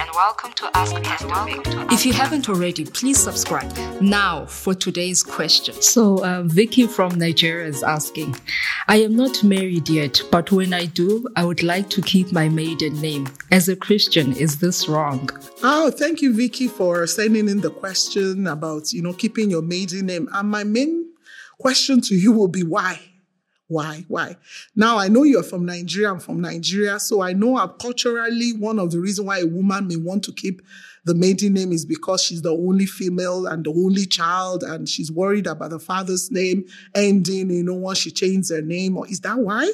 and welcome to Ask Pastor Vic. If you haven't already, please subscribe now for today's question. So, uh, Vicky from Nigeria is asking I am not married yet, but when I do, I would like to keep my maiden name. As a Christian, is this wrong? Oh, thank you, Vicky, for sending in the question about, you know, keeping your maiden name. And my main question to you will be why? Why? Why? Now I know you're from Nigeria. I'm from Nigeria. So I know culturally one of the reasons why a woman may want to keep the maiden name is because she's the only female and the only child and she's worried about the father's name ending, you know, once she changes her name. Or is that why?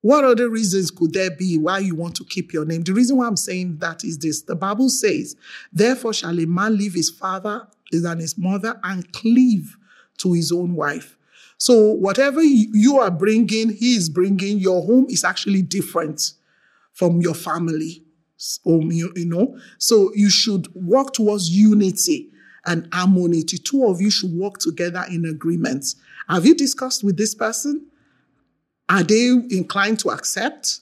What other reasons could there be why you want to keep your name? The reason why I'm saying that is this. The Bible says, therefore shall a man leave his father and his mother and cleave to his own wife so whatever you are bringing, he is bringing, your home is actually different from your family home, you, you know. So you should work towards unity and harmony. The two of you should work together in agreement. Have you discussed with this person? Are they inclined to accept?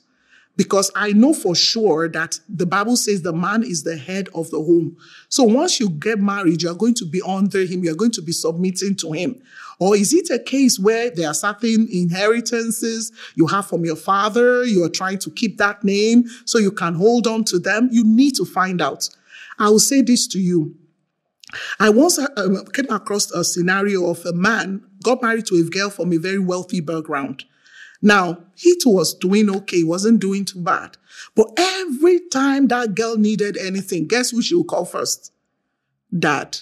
Because I know for sure that the Bible says the man is the head of the home. So once you get married, you're going to be under him, you're going to be submitting to him. Or is it a case where there are certain inheritances you have from your father, you're trying to keep that name so you can hold on to them? You need to find out. I will say this to you. I once uh, came across a scenario of a man got married to a girl from a very wealthy background. Now, he was doing okay, wasn't doing too bad. But every time that girl needed anything, guess who she would call first? Dad.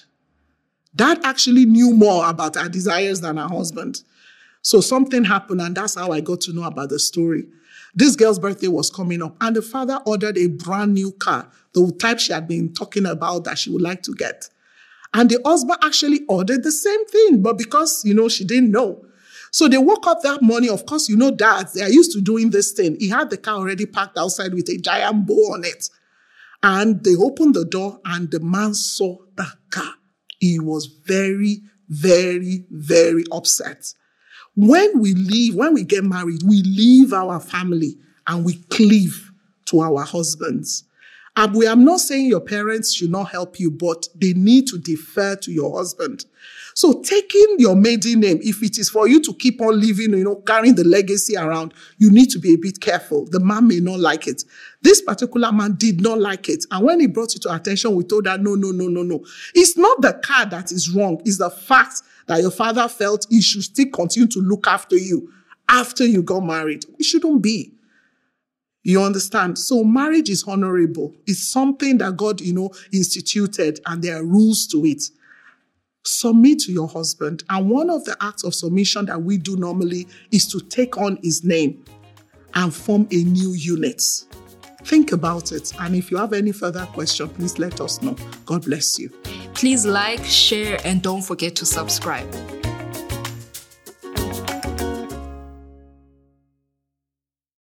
Dad actually knew more about her desires than her husband. So something happened, and that's how I got to know about the story. This girl's birthday was coming up, and the father ordered a brand new car, the type she had been talking about that she would like to get. And the husband actually ordered the same thing, but because, you know, she didn't know, so they woke up that morning. Of course, you know, dads, they are used to doing this thing. He had the car already parked outside with a giant bow on it. And they opened the door and the man saw the car. He was very, very, very upset. When we leave, when we get married, we leave our family and we cleave to our husbands. And we, I'm not saying your parents should not help you, but they need to defer to your husband. So taking your maiden name, if it is for you to keep on living, you know, carrying the legacy around, you need to be a bit careful. The man may not like it. This particular man did not like it. And when he brought it to attention, we told her, no, no, no, no, no. It's not the car that is wrong. It's the fact that your father felt he should still continue to look after you after you got married. It shouldn't be. You understand? So marriage is honorable. It's something that God, you know, instituted and there are rules to it submit to your husband. And one of the acts of submission that we do normally is to take on his name and form a new unit. Think about it. And if you have any further question, please let us know. God bless you. Please like, share, and don't forget to subscribe.